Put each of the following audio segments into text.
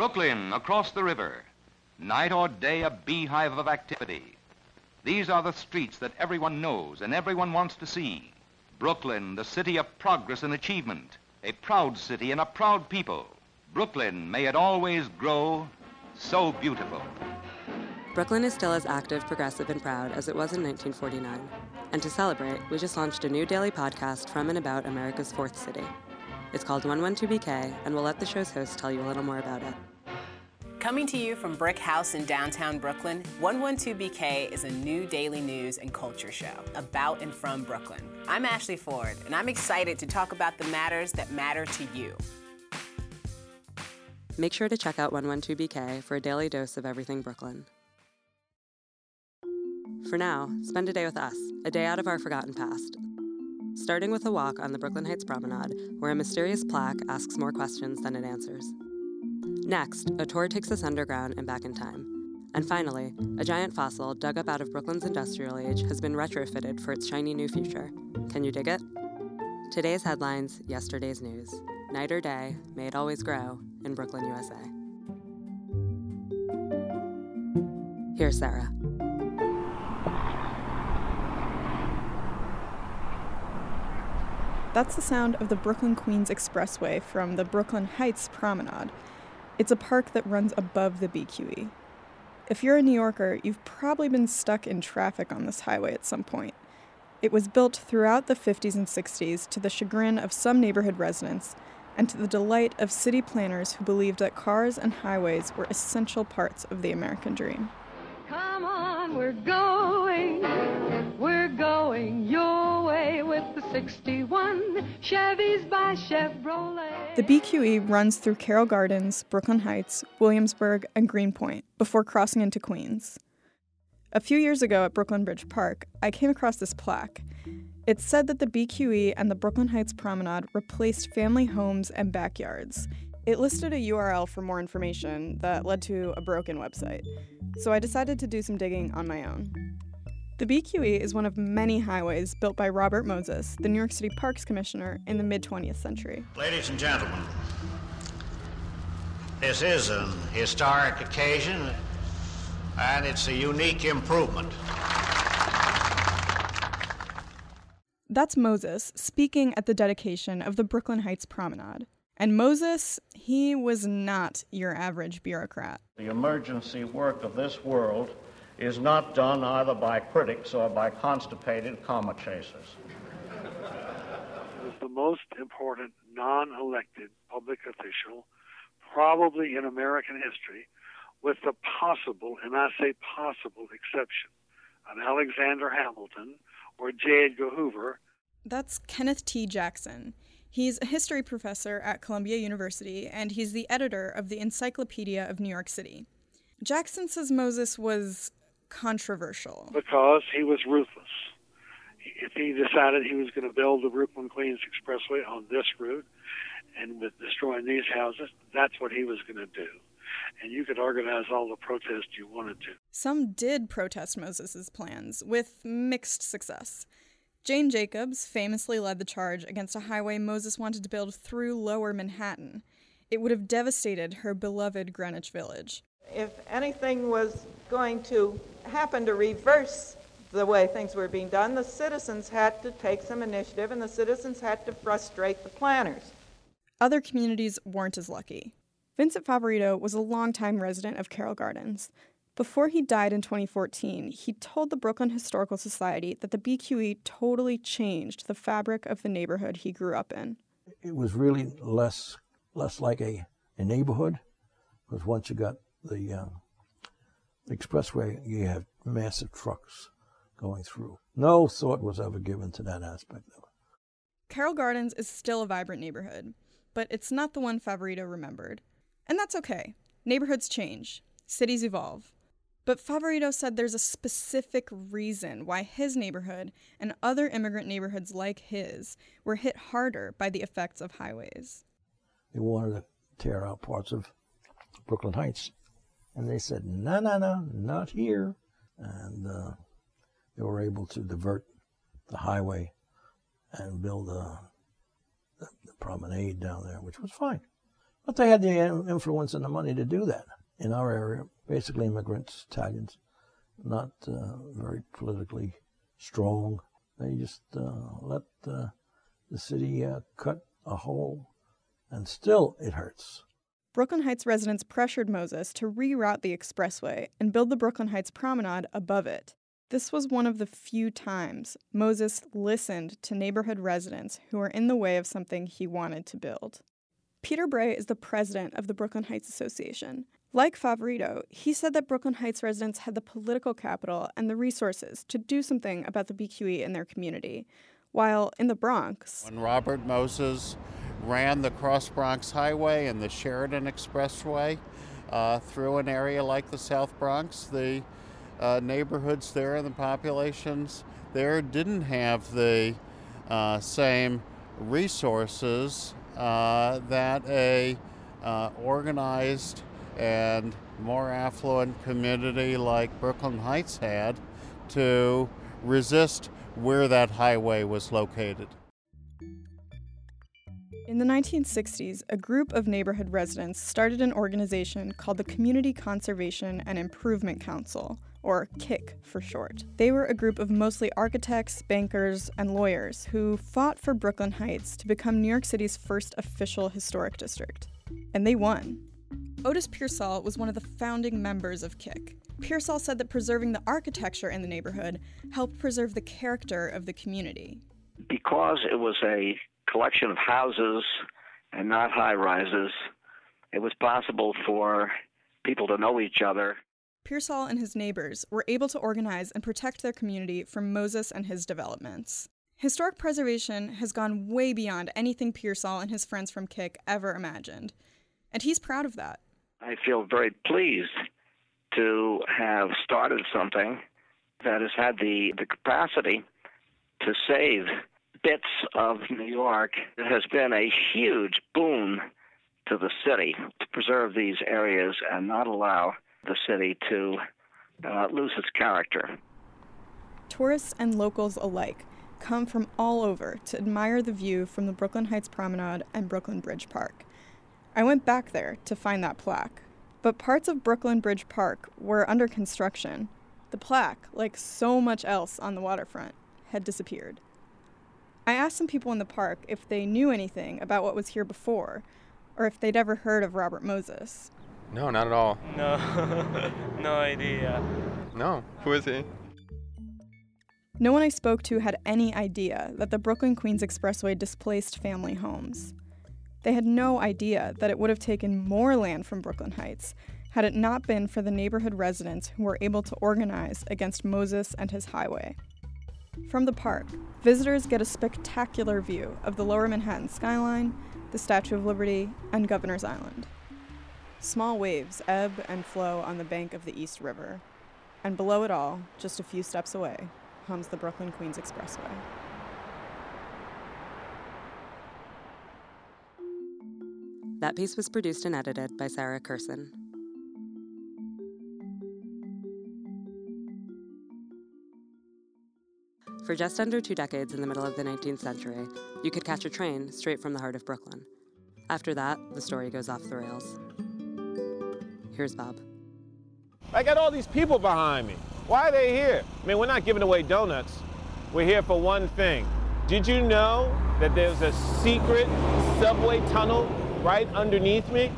Brooklyn, across the river. Night or day, a beehive of activity. These are the streets that everyone knows and everyone wants to see. Brooklyn, the city of progress and achievement. A proud city and a proud people. Brooklyn, may it always grow so beautiful. Brooklyn is still as active, progressive, and proud as it was in 1949. And to celebrate, we just launched a new daily podcast from and about America's fourth city. It's called 112BK, and we'll let the show's host tell you a little more about it. Coming to you from Brick House in downtown Brooklyn, 112BK is a new daily news and culture show about and from Brooklyn. I'm Ashley Ford, and I'm excited to talk about the matters that matter to you. Make sure to check out 112BK for a daily dose of everything Brooklyn. For now, spend a day with us, a day out of our forgotten past. Starting with a walk on the Brooklyn Heights Promenade, where a mysterious plaque asks more questions than it answers. Next, a tour takes us underground and back in time. And finally, a giant fossil dug up out of Brooklyn's industrial age has been retrofitted for its shiny new future. Can you dig it? Today's headlines, yesterday's news. Night or day, may it always grow in Brooklyn, USA. Here's Sarah. That's the sound of the Brooklyn Queens Expressway from the Brooklyn Heights Promenade. It's a park that runs above the BQE. If you're a New Yorker, you've probably been stuck in traffic on this highway at some point. It was built throughout the 50s and 60s to the chagrin of some neighborhood residents and to the delight of city planners who believed that cars and highways were essential parts of the American dream. Come on, we're going, we're going with the 61 Chevys by Chevrolet. The BQE runs through Carroll Gardens, Brooklyn Heights, Williamsburg, and Greenpoint before crossing into Queens. A few years ago at Brooklyn Bridge Park, I came across this plaque. It said that the BQE and the Brooklyn Heights Promenade replaced family homes and backyards. It listed a URL for more information that led to a broken website, so I decided to do some digging on my own. The BQE is one of many highways built by Robert Moses, the New York City Parks Commissioner, in the mid 20th century. Ladies and gentlemen, this is an historic occasion, and it's a unique improvement. That's Moses speaking at the dedication of the Brooklyn Heights Promenade. And Moses, he was not your average bureaucrat. The emergency work of this world is not done either by critics or by constipated comma chasers. was the most important non elected public official, probably in American history, with the possible, and I say possible, exception of Alexander Hamilton or J. Edgar Hoover. That's Kenneth T. Jackson. He's a history professor at Columbia University, and he's the editor of the Encyclopedia of New York City. Jackson says Moses was controversial. Because he was ruthless. If he decided he was going to build the Brooklyn Queens Expressway on this route and with destroying these houses, that's what he was going to do. And you could organize all the protests you wanted to. Some did protest Moses's plans, with mixed success. Jane Jacobs famously led the charge against a highway Moses wanted to build through lower Manhattan. It would have devastated her beloved Greenwich Village. If anything was going to happen to reverse the way things were being done, the citizens had to take some initiative and the citizens had to frustrate the planners. Other communities weren't as lucky. Vincent Favorito was a longtime resident of Carroll Gardens. Before he died in 2014, he told the Brooklyn Historical Society that the BQE totally changed the fabric of the neighborhood he grew up in. It was really less less like a, a neighborhood because once you got the uh, expressway, you have massive trucks going through. No thought was ever given to that aspect of it. Carroll Gardens is still a vibrant neighborhood, but it's not the one Favorito remembered. And that's okay. Neighborhoods change, cities evolve. But Favorito said there's a specific reason why his neighborhood and other immigrant neighborhoods like his were hit harder by the effects of highways. They wanted to tear out parts of Brooklyn Heights. And they said, no, no, no, not here. And uh, they were able to divert the highway and build a, the, the promenade down there, which was fine. But they had the influence and the money to do that in our area. Basically, immigrants, Italians, not uh, very politically strong. They just uh, let uh, the city uh, cut a hole, and still it hurts. Brooklyn Heights residents pressured Moses to reroute the expressway and build the Brooklyn Heights Promenade above it. This was one of the few times Moses listened to neighborhood residents who were in the way of something he wanted to build. Peter Bray is the president of the Brooklyn Heights Association. Like Favorito, he said that Brooklyn Heights residents had the political capital and the resources to do something about the BQE in their community, while in the Bronx, when Robert Moses ran the Cross Bronx Highway and the Sheridan Expressway uh, through an area like the South Bronx, the uh, neighborhoods there and the populations there didn't have the uh, same resources uh, that a uh, organized and more affluent community like Brooklyn Heights had to resist where that highway was located. In the 1960s, a group of neighborhood residents started an organization called the Community Conservation and Improvement Council, or KIC for short. They were a group of mostly architects, bankers, and lawyers who fought for Brooklyn Heights to become New York City's first official historic district. And they won. Otis Pearsall was one of the founding members of KIC. Pearsall said that preserving the architecture in the neighborhood helped preserve the character of the community. Because it was a collection of houses and not high rises, it was possible for people to know each other. Pearsall and his neighbors were able to organize and protect their community from Moses and his developments. Historic preservation has gone way beyond anything Pearsall and his friends from Kick ever imagined, and he's proud of that. I feel very pleased to have started something that has had the, the capacity to save bits of New York. It has been a huge boon to the city to preserve these areas and not allow the city to uh, lose its character. Tourists and locals alike come from all over to admire the view from the Brooklyn Heights Promenade and Brooklyn Bridge Park. I went back there to find that plaque, but parts of Brooklyn Bridge Park were under construction. The plaque, like so much else on the waterfront, had disappeared. I asked some people in the park if they knew anything about what was here before, or if they'd ever heard of Robert Moses. No, not at all. No, no idea. No, who is he? No one I spoke to had any idea that the Brooklyn Queens Expressway displaced family homes. They had no idea that it would have taken more land from Brooklyn Heights had it not been for the neighborhood residents who were able to organize against Moses and his highway. From the park, visitors get a spectacular view of the lower Manhattan skyline, the Statue of Liberty, and Governor's Island. Small waves ebb and flow on the bank of the East River, and below it all, just a few steps away, hums the Brooklyn Queens Expressway. That piece was produced and edited by Sarah Kurson. For just under two decades in the middle of the 19th century, you could catch a train straight from the heart of Brooklyn. After that, the story goes off the rails. Here's Bob. I got all these people behind me. Why are they here? I mean, we're not giving away donuts. We're here for one thing. Did you know that there's a secret subway tunnel right underneath me?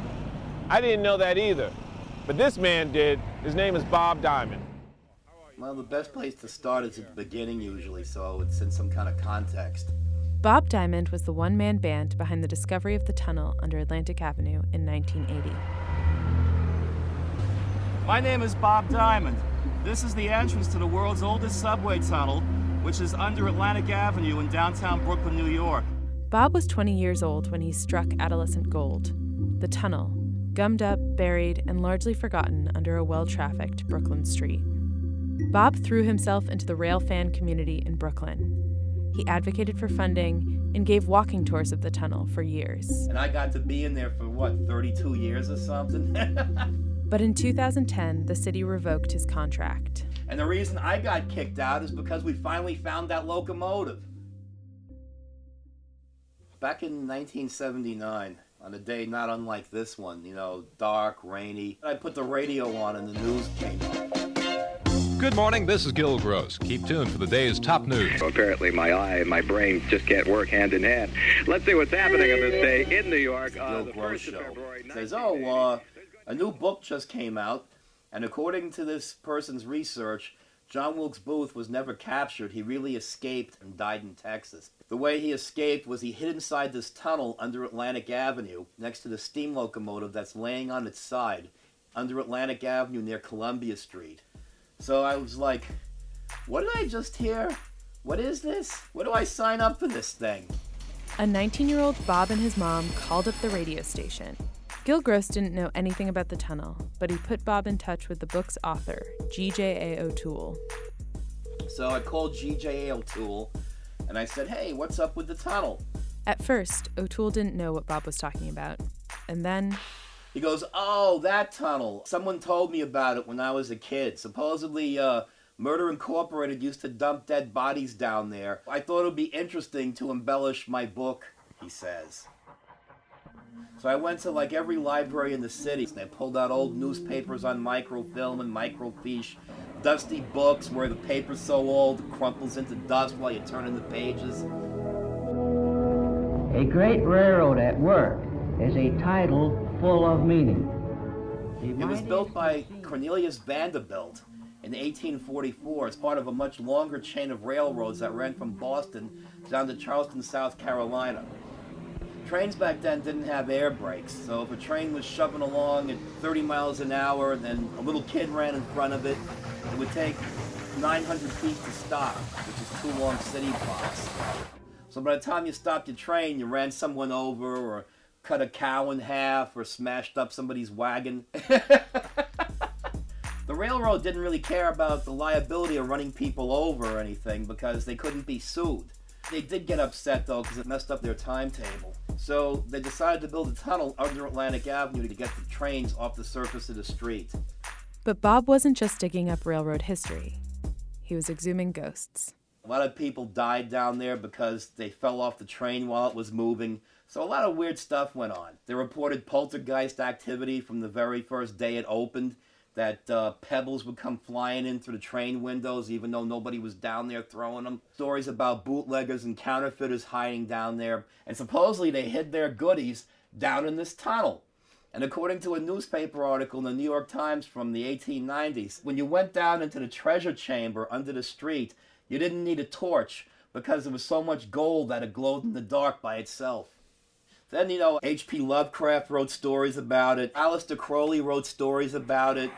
I didn't know that either. But this man did. His name is Bob Diamond. Well, the best place to start is at the beginning usually, so it's in some kind of context. Bob Diamond was the one man band behind the discovery of the tunnel under Atlantic Avenue in 1980. My name is Bob Diamond. This is the entrance to the world's oldest subway tunnel, which is under Atlantic Avenue in downtown Brooklyn, New York. Bob was 20 years old when he struck adolescent gold. The tunnel, gummed up, buried, and largely forgotten under a well trafficked Brooklyn street. Bob threw himself into the railfan community in Brooklyn. He advocated for funding and gave walking tours of the tunnel for years. And I got to be in there for what, 32 years or something? but in 2010, the city revoked his contract. And the reason I got kicked out is because we finally found that locomotive. Back in 1979, on a day not unlike this one, you know, dark, rainy. I put the radio on and the news came on. Good morning, this is Gil Gross. Keep tuned for the day's top news. Apparently, my eye and my brain just can't work hand in hand. Let's see what's happening on this day in New York. Uh, Gil the Gross 1st of February. says, "Oh, uh, a new book just came out, and according to this person's research, John Wilkes Booth was never captured. He really escaped and died in Texas. The way he escaped was he hid inside this tunnel under Atlantic Avenue, next to the steam locomotive that's laying on its side, under Atlantic Avenue near Columbia Street. So I was like, what did I just hear? What is this? What do I sign up for this thing? A 19 year old Bob and his mom called up the radio station. Gil Gross didn't know anything about the tunnel, but he put Bob in touch with the book's author, G.J.A. O'Toole. So I called GJ O'Toole and I said, hey, what's up with the tunnel? At first, O'Toole didn't know what Bob was talking about. And then, He goes, oh, that tunnel. Someone told me about it when I was a kid. Supposedly, uh, Murder Incorporated used to dump dead bodies down there. I thought it would be interesting to embellish my book, he says. So I went to like every library in the city. and I pulled out old newspapers on microfilm and microfiche, dusty books where the paper's so old it crumples into dust while you turn in the pages. A great railroad at work is a title full of meaning. It was built by Cornelius Vanderbilt in 1844 as part of a much longer chain of railroads that ran from Boston down to Charleston, South Carolina. Trains back then didn't have air brakes, so if a train was shoving along at 30 miles an hour and then a little kid ran in front of it, it would take 900 feet to stop, which is two long city blocks. So by the time you stopped your train, you ran someone over or cut a cow in half or smashed up somebody's wagon. The railroad didn't really care about the liability of running people over or anything because they couldn't be sued. They did get upset though because it messed up their timetable. So they decided to build a tunnel under Atlantic Avenue to get the trains off the surface of the street. but Bob wasn't just digging up railroad history, he was exhuming ghosts. A lot of people died down there because they fell off the train while it was moving. So a lot of weird stuff went on. They reported poltergeist activity from the very first day it opened. That uh, pebbles would come flying in through the train windows, even though nobody was down there throwing them. Stories about bootleggers and counterfeiters hiding down there, and supposedly they hid their goodies down in this tunnel. And according to a newspaper article in the New York Times from the 1890s, when you went down into the treasure chamber under the street, you didn't need a torch because there was so much gold that it glowed in the dark by itself. Then, you know, H.P. Lovecraft wrote stories about it. Aleister Crowley wrote stories about it.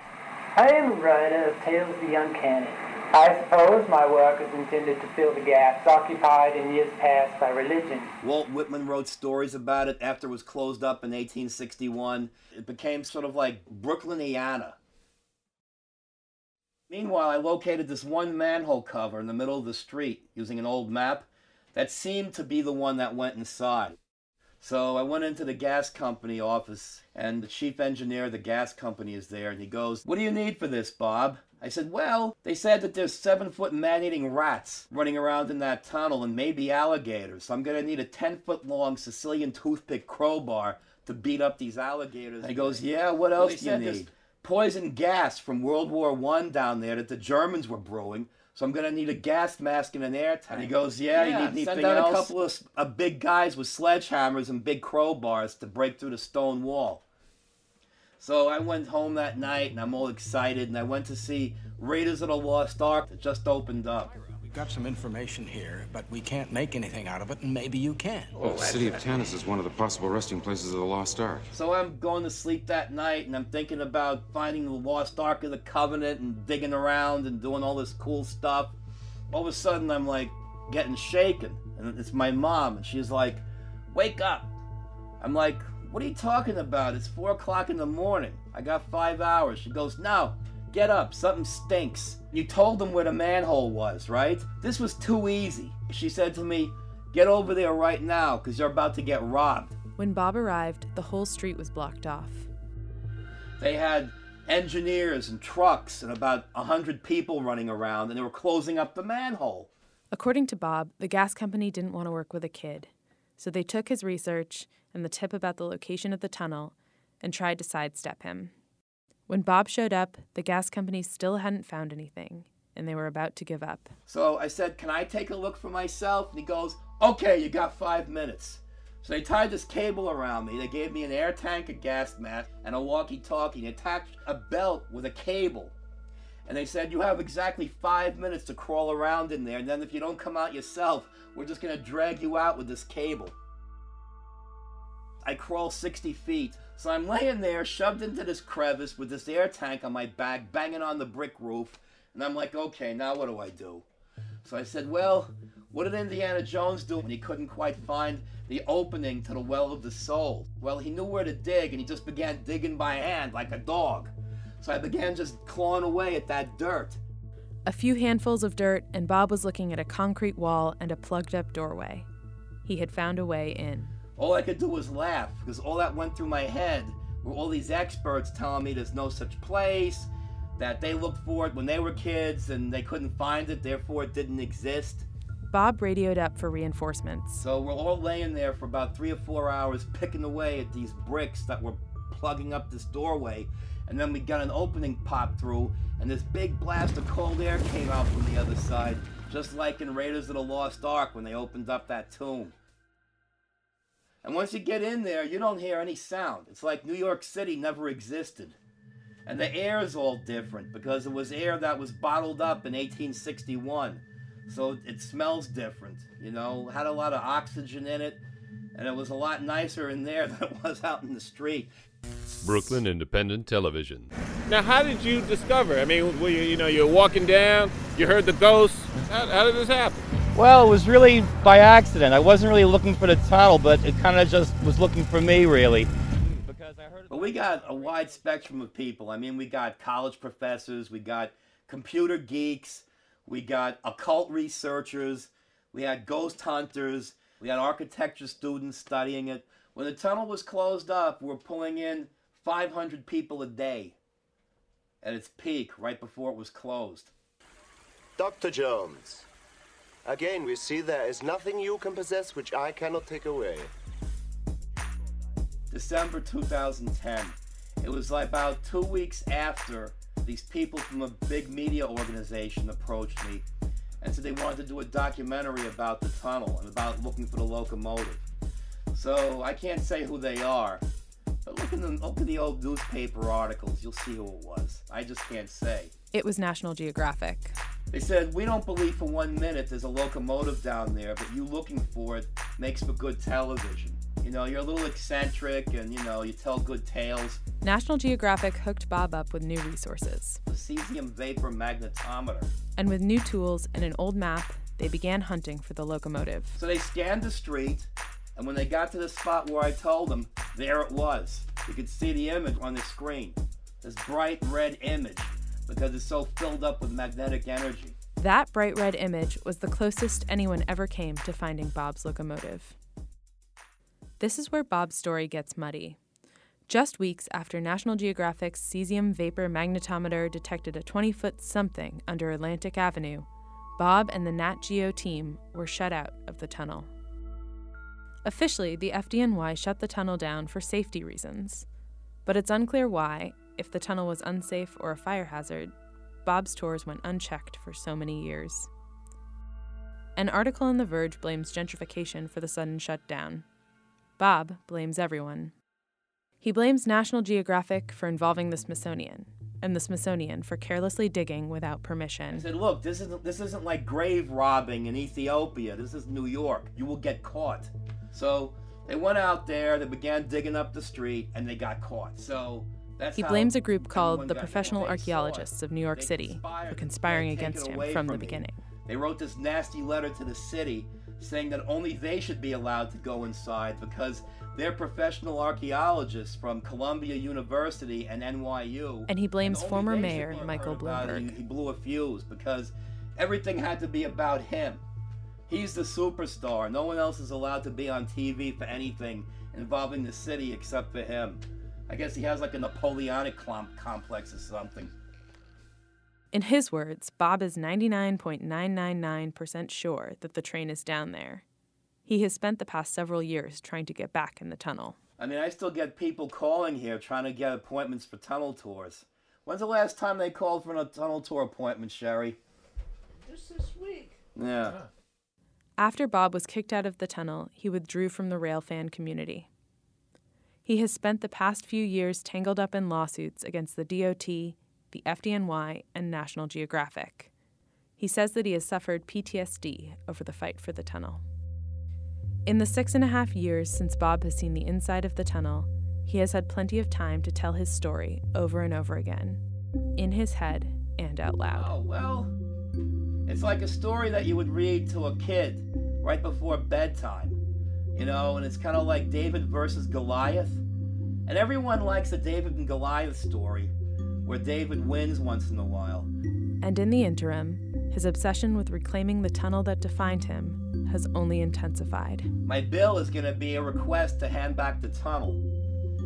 I am a writer of tales of the uncanny. I suppose my work is intended to fill the gaps occupied in years past by religion. Walt Whitman wrote stories about it after it was closed up in 1861. It became sort of like Brooklyniana. Meanwhile, I located this one manhole cover in the middle of the street using an old map that seemed to be the one that went inside. So I went into the gas company office, and the chief engineer of the gas company is there, and he goes, What do you need for this, Bob? I said, Well, they said that there's seven foot man eating rats running around in that tunnel and maybe alligators. So I'm going to need a 10 foot long Sicilian toothpick crowbar to beat up these alligators. And he goes, Yeah, what else they do you need? Poison gas from World War One down there that the Germans were brewing. So I'm gonna need a gas mask and an air tank. And he goes, yeah, Yeah, you need anything else? a a couple of uh, big guys with sledgehammers and big crowbars to break through the stone wall. So I went home that night and I'm all excited and I went to see Raiders of the Lost Ark that just opened up. We've got some information here, but we can't make anything out of it, and maybe you can. Well, the city of Tanis is one of the possible resting places of the Lost Ark. So I'm going to sleep that night and I'm thinking about finding the lost Ark of the Covenant and digging around and doing all this cool stuff. All of a sudden I'm like getting shaken and it's my mom and she's like, wake up. I'm like, what are you talking about? It's four o'clock in the morning. I got five hours. She goes, no, get up. Something stinks. You told them where the manhole was, right? This was too easy. She said to me, get over there right now because you're about to get robbed. When Bob arrived, the whole street was blocked off. They had engineers and trucks and about a hundred people running around, and they were closing up the manhole. According to Bob, the gas company didn't want to work with a kid. so they took his research and the tip about the location of the tunnel and tried to sidestep him. When Bob showed up, the gas company still hadn't found anything, and they were about to give up. So I said, Can I take a look for myself? And he goes, Okay, you got five minutes. So they tied this cable around me. They gave me an air tank, a gas mask, and a walkie talkie. They attached a belt with a cable. And they said, You have exactly five minutes to crawl around in there. And then if you don't come out yourself, we're just going to drag you out with this cable. I crawl 60 feet. So I'm laying there, shoved into this crevice with this air tank on my back, banging on the brick roof. And I'm like, okay, now what do I do? So I said, well, what did Indiana Jones do when he couldn't quite find the opening to the well of the soul? Well, he knew where to dig, and he just began digging by hand like a dog. So I began just clawing away at that dirt. A few handfuls of dirt, and Bob was looking at a concrete wall and a plugged up doorway. He had found a way in. All I could do was laugh because all that went through my head were all these experts telling me there's no such place, that they looked for it when they were kids and they couldn't find it, therefore it didn't exist. Bob radioed up for reinforcements. So we're all laying there for about three or four hours picking away at these bricks that were plugging up this doorway. And then we got an opening pop through, and this big blast of cold air came out from the other side, just like in Raiders of the Lost Ark when they opened up that tomb. And once you get in there, you don't hear any sound. It's like New York City never existed. And the air is all different because it was air that was bottled up in 1861. So it smells different, you know, had a lot of oxygen in it, and it was a lot nicer in there than it was out in the street. Brooklyn Independent Television. Now, how did you discover? I mean, were you, you know, you're walking down, you heard the ghost. How, how did this happen? Well, it was really by accident. I wasn't really looking for the tunnel, but it kind of just was looking for me, really. But we got a wide spectrum of people. I mean, we got college professors, we got computer geeks, we got occult researchers, we had ghost hunters, we had architecture students studying it. When the tunnel was closed up, we were pulling in 500 people a day at its peak right before it was closed. Dr. Jones, again we see there is nothing you can possess which I cannot take away. December 2010. It was like about two weeks after these people from a big media organization approached me and said they wanted to do a documentary about the tunnel and about looking for the locomotive. So I can't say who they are, but look, in the, look at the old newspaper articles. You'll see who it was. I just can't say. It was National Geographic. They said, We don't believe for one minute there's a locomotive down there, but you looking for it makes for good television. You know, you're a little eccentric and, you know, you tell good tales. National Geographic hooked Bob up with new resources. The cesium vapor magnetometer. And with new tools and an old map, they began hunting for the locomotive. So they scanned the street, and when they got to the spot where I told them, there it was. You could see the image on the screen. This bright red image, because it's so filled up with magnetic energy. That bright red image was the closest anyone ever came to finding Bob's locomotive. This is where Bob's story gets muddy. Just weeks after National Geographic's cesium vapor magnetometer detected a 20 foot something under Atlantic Avenue, Bob and the Nat Geo team were shut out of the tunnel. Officially, the FDNY shut the tunnel down for safety reasons, but it's unclear why, if the tunnel was unsafe or a fire hazard, Bob's tours went unchecked for so many years. An article in The Verge blames gentrification for the sudden shutdown. Bob blames everyone. He blames National Geographic for involving the Smithsonian, and the Smithsonian for carelessly digging without permission. I said, look, this isn't this isn't like grave robbing in Ethiopia. This is New York. You will get caught. So they went out there, they began digging up the street, and they got caught. So that's he blames a group called the Professional Archaeologists of New York City for conspiring against him from the beginning. They wrote this nasty letter to the city saying that only they should be allowed to go inside because they're professional archaeologists from Columbia University and NYU. And he blames and former mayor Michael Bloomberg. He, he blew a fuse because everything had to be about him. He's the superstar. No one else is allowed to be on TV for anything involving the city except for him. I guess he has like a Napoleonic complex or something. In his words, Bob is 99.999% sure that the train is down there. He has spent the past several years trying to get back in the tunnel. I mean, I still get people calling here trying to get appointments for tunnel tours. When's the last time they called for a tunnel tour appointment, Sherry? Just this week. Yeah. After Bob was kicked out of the tunnel, he withdrew from the railfan community. He has spent the past few years tangled up in lawsuits against the DOT, the FDNY, and National Geographic. He says that he has suffered PTSD over the fight for the tunnel. In the six and a half years since Bob has seen the inside of the tunnel, he has had plenty of time to tell his story over and over again, in his head and out loud. Oh, well, it's like a story that you would read to a kid right before bedtime, you know, and it's kind of like David versus Goliath. And everyone likes a David and Goliath story where David wins once in a while. And in the interim, his obsession with reclaiming the tunnel that defined him has only intensified. My bill is going to be a request to hand back the tunnel,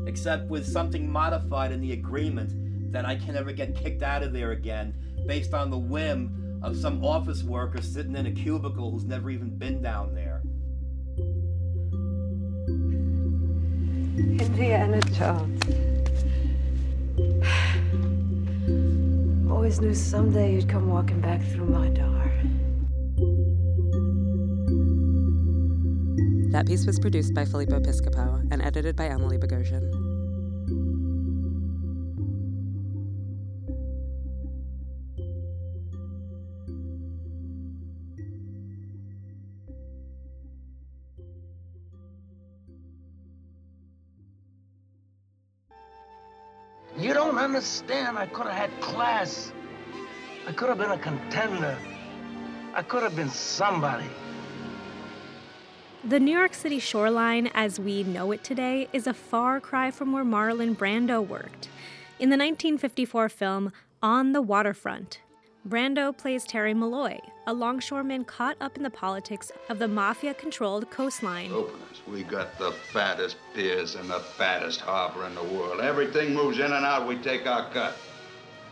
except with something modified in the agreement that I can never get kicked out of there again based on the whim of some office worker sitting in a cubicle who's never even been down there. Indiana Jones. Always knew someday you'd come walking back through my door. That piece was produced by Filippo Piscopo and edited by Emily Bogosian. Understand. I could have had class. I could have been a contender. I could have been somebody. The New York City shoreline, as we know it today, is a far cry from where Marlon Brando worked. In the 1954 film On the Waterfront, Brando plays Terry Malloy, a longshoreman caught up in the politics of the mafia controlled coastline. Oh, Openers. We got the fattest piers and the fattest harbor in the world. Everything moves in and out, we take our cut.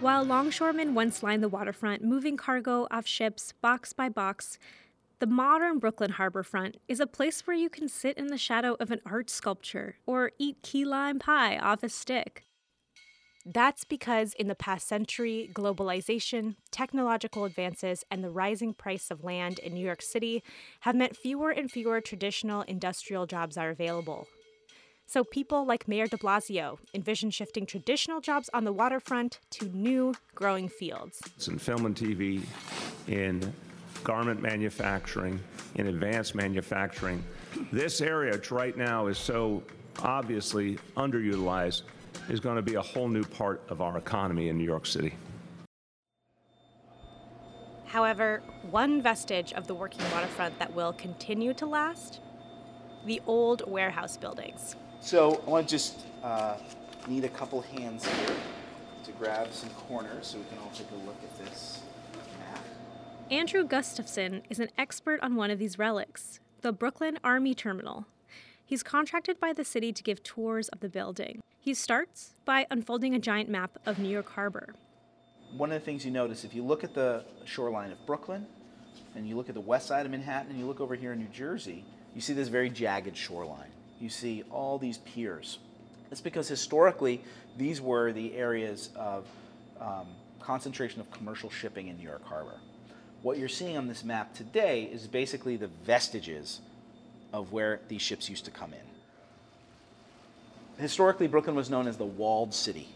While longshoremen once lined the waterfront, moving cargo off ships box by box, the modern Brooklyn harbor front is a place where you can sit in the shadow of an art sculpture or eat key lime pie off a stick. That's because in the past century, globalization, technological advances, and the rising price of land in New York City have meant fewer and fewer traditional industrial jobs are available. So people like Mayor de Blasio envision shifting traditional jobs on the waterfront to new, growing fields. It's in film and TV, in garment manufacturing, in advanced manufacturing. This area, right now is so obviously underutilized, is going to be a whole new part of our economy in New York City. However, one vestige of the working waterfront that will continue to last the old warehouse buildings. So I want to just uh, need a couple hands here to grab some corners so we can all take a look at this map. Andrew Gustafson is an expert on one of these relics, the Brooklyn Army Terminal. He's contracted by the city to give tours of the building. He starts by unfolding a giant map of New York Harbor. One of the things you notice if you look at the shoreline of Brooklyn and you look at the west side of Manhattan and you look over here in New Jersey, you see this very jagged shoreline. You see all these piers. It's because historically these were the areas of um, concentration of commercial shipping in New York Harbor. What you're seeing on this map today is basically the vestiges of where these ships used to come in. Historically, Brooklyn was known as the walled city.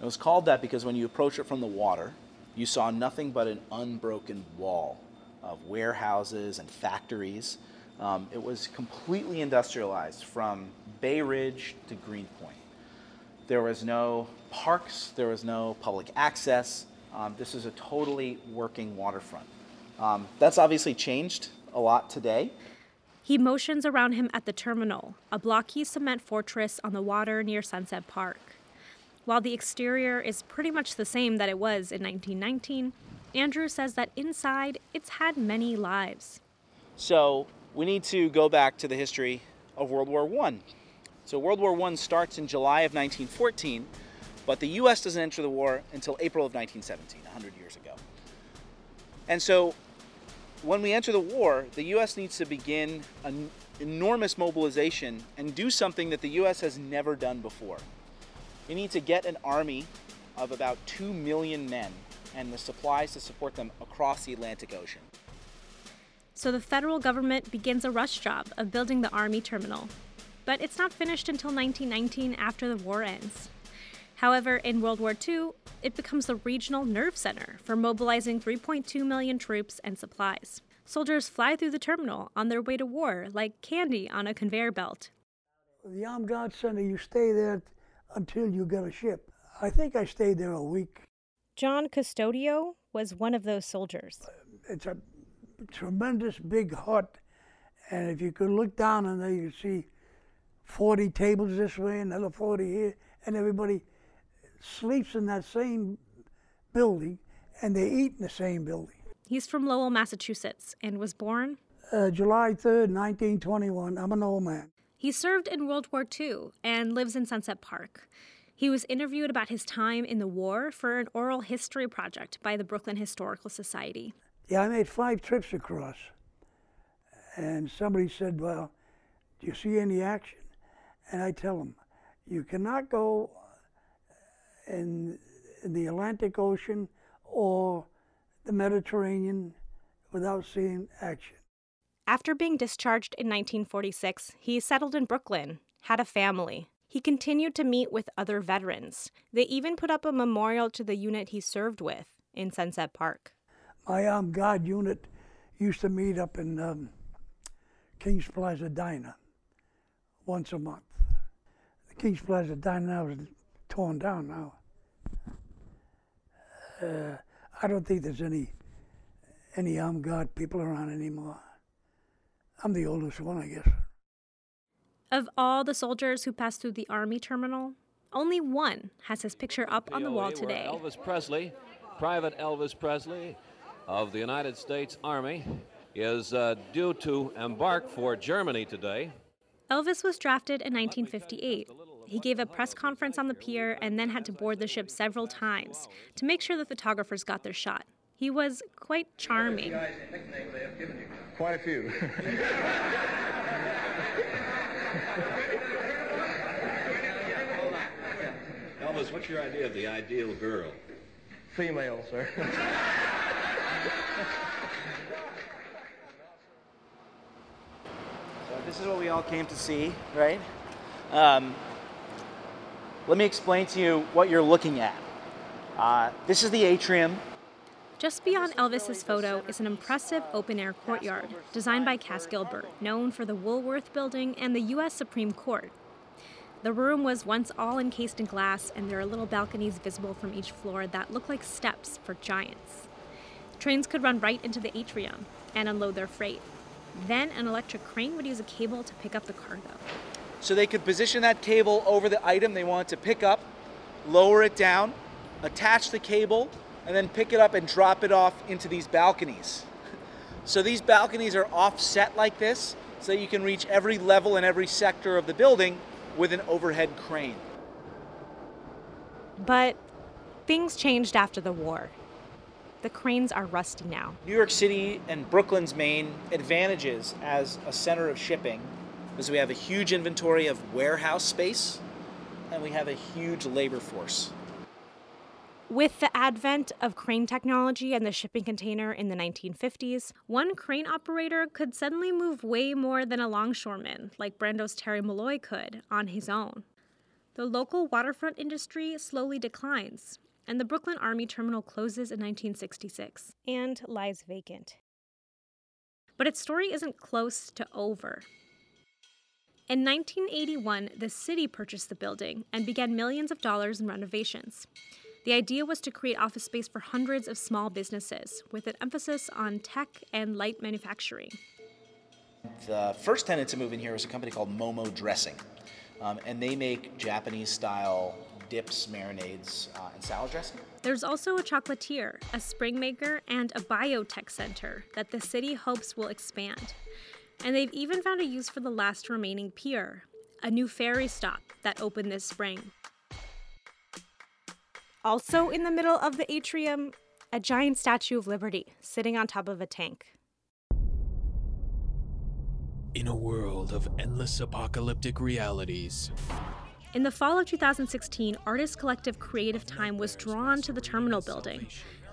It was called that because when you approach it from the water, you saw nothing but an unbroken wall of warehouses and factories. Um, it was completely industrialized from Bay Ridge to Greenpoint. There was no parks, there was no public access. Um, this is a totally working waterfront. Um, that's obviously changed a lot today. He motions around him at the terminal, a blocky cement fortress on the water near Sunset Park. While the exterior is pretty much the same that it was in 1919, Andrew says that inside it's had many lives. So we need to go back to the history of World War I. So World War I starts in July of 1914, but the U.S. doesn't enter the war until April of 1917, 100 years ago. And so when we enter the war, the U.S. needs to begin an enormous mobilization and do something that the U.S. has never done before. We need to get an army of about 2 million men and the supplies to support them across the Atlantic Ocean. So the federal government begins a rush job of building the Army terminal. But it's not finished until 1919 after the war ends. However, in World War II, it becomes the regional nerve center for mobilizing 3.2 million troops and supplies. Soldiers fly through the terminal on their way to war like candy on a conveyor belt. The Armed Guard Center, you stay there until you get a ship. I think I stayed there a week. John Custodio was one of those soldiers. It's a tremendous big hut, and if you could look down in there, you'd see 40 tables this way, another 40 here, and everybody sleeps in that same building, and they eat in the same building. He's from Lowell, Massachusetts, and was born uh, July 3rd, 1921. I'm an old man. He served in World War II and lives in Sunset Park. He was interviewed about his time in the war for an oral history project by the Brooklyn Historical Society. Yeah, I made five trips across. And somebody said, Well, do you see any action? And I tell them, You cannot go in, in the Atlantic Ocean or the Mediterranean without seeing action. After being discharged in 1946, he settled in Brooklyn, had a family, he continued to meet with other veterans. They even put up a memorial to the unit he served with in Sunset Park. My armed guard unit used to meet up in um, Kings Plaza Diner once a month. The Kings Plaza Diner was torn down now. Uh, I don't think there's any any armed guard people around anymore. I'm the oldest one, I guess. Of all the soldiers who passed through the Army terminal, only one has his picture up on the wall today. Elvis Presley, Private Elvis Presley of the United States Army, is uh, due to embark for Germany today. Elvis was drafted in 1958. He gave a press conference on the pier and then had to board the ship several times to make sure the photographers got their shot. He was quite charming. Quite a few. Elvis, what's your idea of the ideal girl? Female, sir. so this is what we all came to see, right? Um, let me explain to you what you're looking at. Uh, this is the atrium. Just beyond Elvis's photo is an impressive open-air courtyard designed by Cass Gilbert, known for the Woolworth Building and the U.S. Supreme Court. The room was once all encased in glass, and there are little balconies visible from each floor that look like steps for giants. Trains could run right into the atrium and unload their freight. Then an electric crane would use a cable to pick up the cargo. So they could position that cable over the item they wanted to pick up, lower it down, attach the cable, and then pick it up and drop it off into these balconies. So these balconies are offset like this so that you can reach every level and every sector of the building with an overhead crane. But things changed after the war. The cranes are rusty now. New York City and Brooklyn's main advantages as a center of shipping is we have a huge inventory of warehouse space and we have a huge labor force. With the advent of crane technology and the shipping container in the 1950s, one crane operator could suddenly move way more than a longshoreman, like Brando's Terry Malloy could, on his own. The local waterfront industry slowly declines, and the Brooklyn Army Terminal closes in 1966 and lies vacant. But its story isn't close to over. In 1981, the city purchased the building and began millions of dollars in renovations. The idea was to create office space for hundreds of small businesses, with an emphasis on tech and light manufacturing. The first tenant to move in here was a company called Momo Dressing, um, and they make Japanese style dips, marinades, uh, and salad dressing. There's also a chocolatier, a spring maker, and a biotech center that the city hopes will expand. And they've even found a use for the last remaining pier, a new ferry stop that opened this spring. Also, in the middle of the atrium, a giant statue of Liberty sitting on top of a tank. In a world of endless apocalyptic realities, In the fall of 2016, artist collective Creative Time was drawn to the terminal building,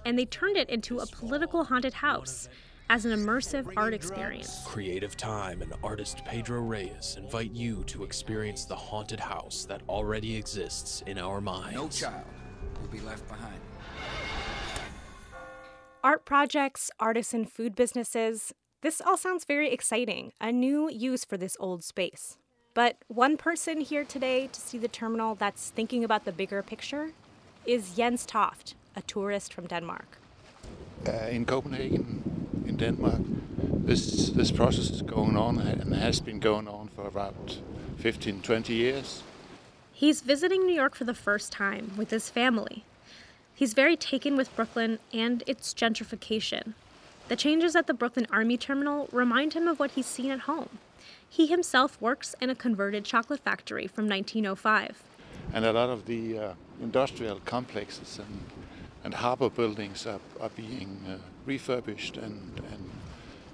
and they turned it into a political haunted house as an immersive art experience. Creative Time and artist Pedro Reyes invite you to experience the haunted house that already exists in our minds. No child will be left behind. Art projects, artisan food businesses, this all sounds very exciting, a new use for this old space. But one person here today to see the terminal that's thinking about the bigger picture is Jens Toft, a tourist from Denmark. Uh, in Copenhagen, in Denmark, this this process is going on and has been going on for about 15, 20 years. He's visiting New York for the first time with his family. He's very taken with Brooklyn and its gentrification. The changes at the Brooklyn Army Terminal remind him of what he's seen at home. He himself works in a converted chocolate factory from 1905. And a lot of the uh, industrial complexes and, and harbor buildings are, are being uh, refurbished and, and,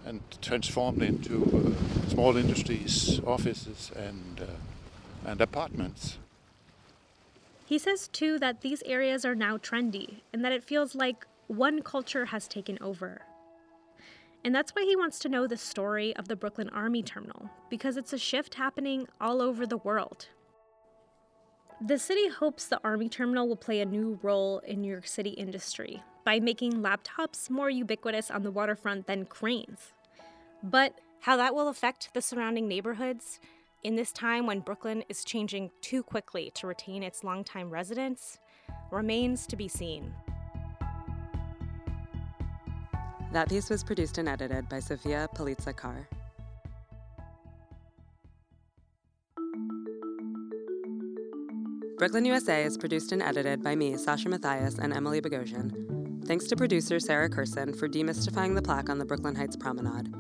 and transformed into uh, small industries, offices, and, uh, and apartments. He says, too, that these areas are now trendy and that it feels like one culture has taken over. And that's why he wants to know the story of the Brooklyn Army Terminal, because it's a shift happening all over the world. The city hopes the Army Terminal will play a new role in New York City industry by making laptops more ubiquitous on the waterfront than cranes. But how that will affect the surrounding neighborhoods in this time when Brooklyn is changing too quickly to retain its longtime residents remains to be seen. That piece was produced and edited by Sophia Palitza Carr. Brooklyn USA is produced and edited by me, Sasha Matthias, and Emily Bogosian. Thanks to producer Sarah Curson for demystifying the plaque on the Brooklyn Heights Promenade.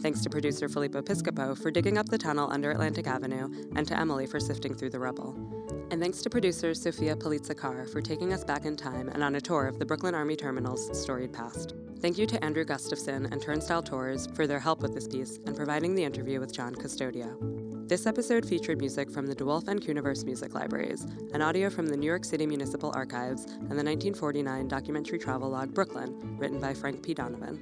Thanks to producer Filippo Piscopo for digging up the tunnel under Atlantic Avenue, and to Emily for sifting through the rubble. And thanks to producer Sophia Palitza Carr for taking us back in time and on a tour of the Brooklyn Army Terminal's storied past. Thank you to Andrew Gustafson and Turnstile Tours for their help with this piece and providing the interview with John Custodio. This episode featured music from the DeWolf and Cuniverse Music Libraries, and audio from the New York City Municipal Archives and the 1949 documentary travel log Brooklyn, written by Frank P. Donovan.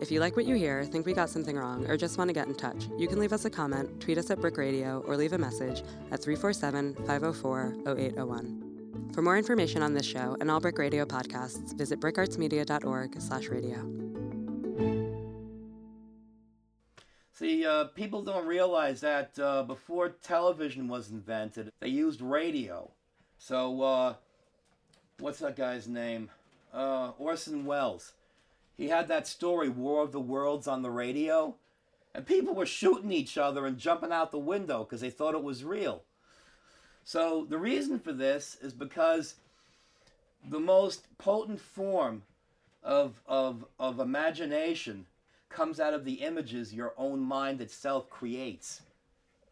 If you like what you hear, think we got something wrong, or just want to get in touch, you can leave us a comment, tweet us at BRIC Radio, or leave a message at 347 504 0801. For more information on this show and all BRIC Radio podcasts, visit bricartsmedia.org slash radio. See, uh, people don't realize that uh, before television was invented, they used radio. So, uh, what's that guy's name? Uh, Orson Welles. He had that story, War of the Worlds, on the radio, and people were shooting each other and jumping out the window because they thought it was real. So, the reason for this is because the most potent form of, of, of imagination comes out of the images your own mind itself creates.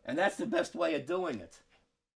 And that's the best way of doing it.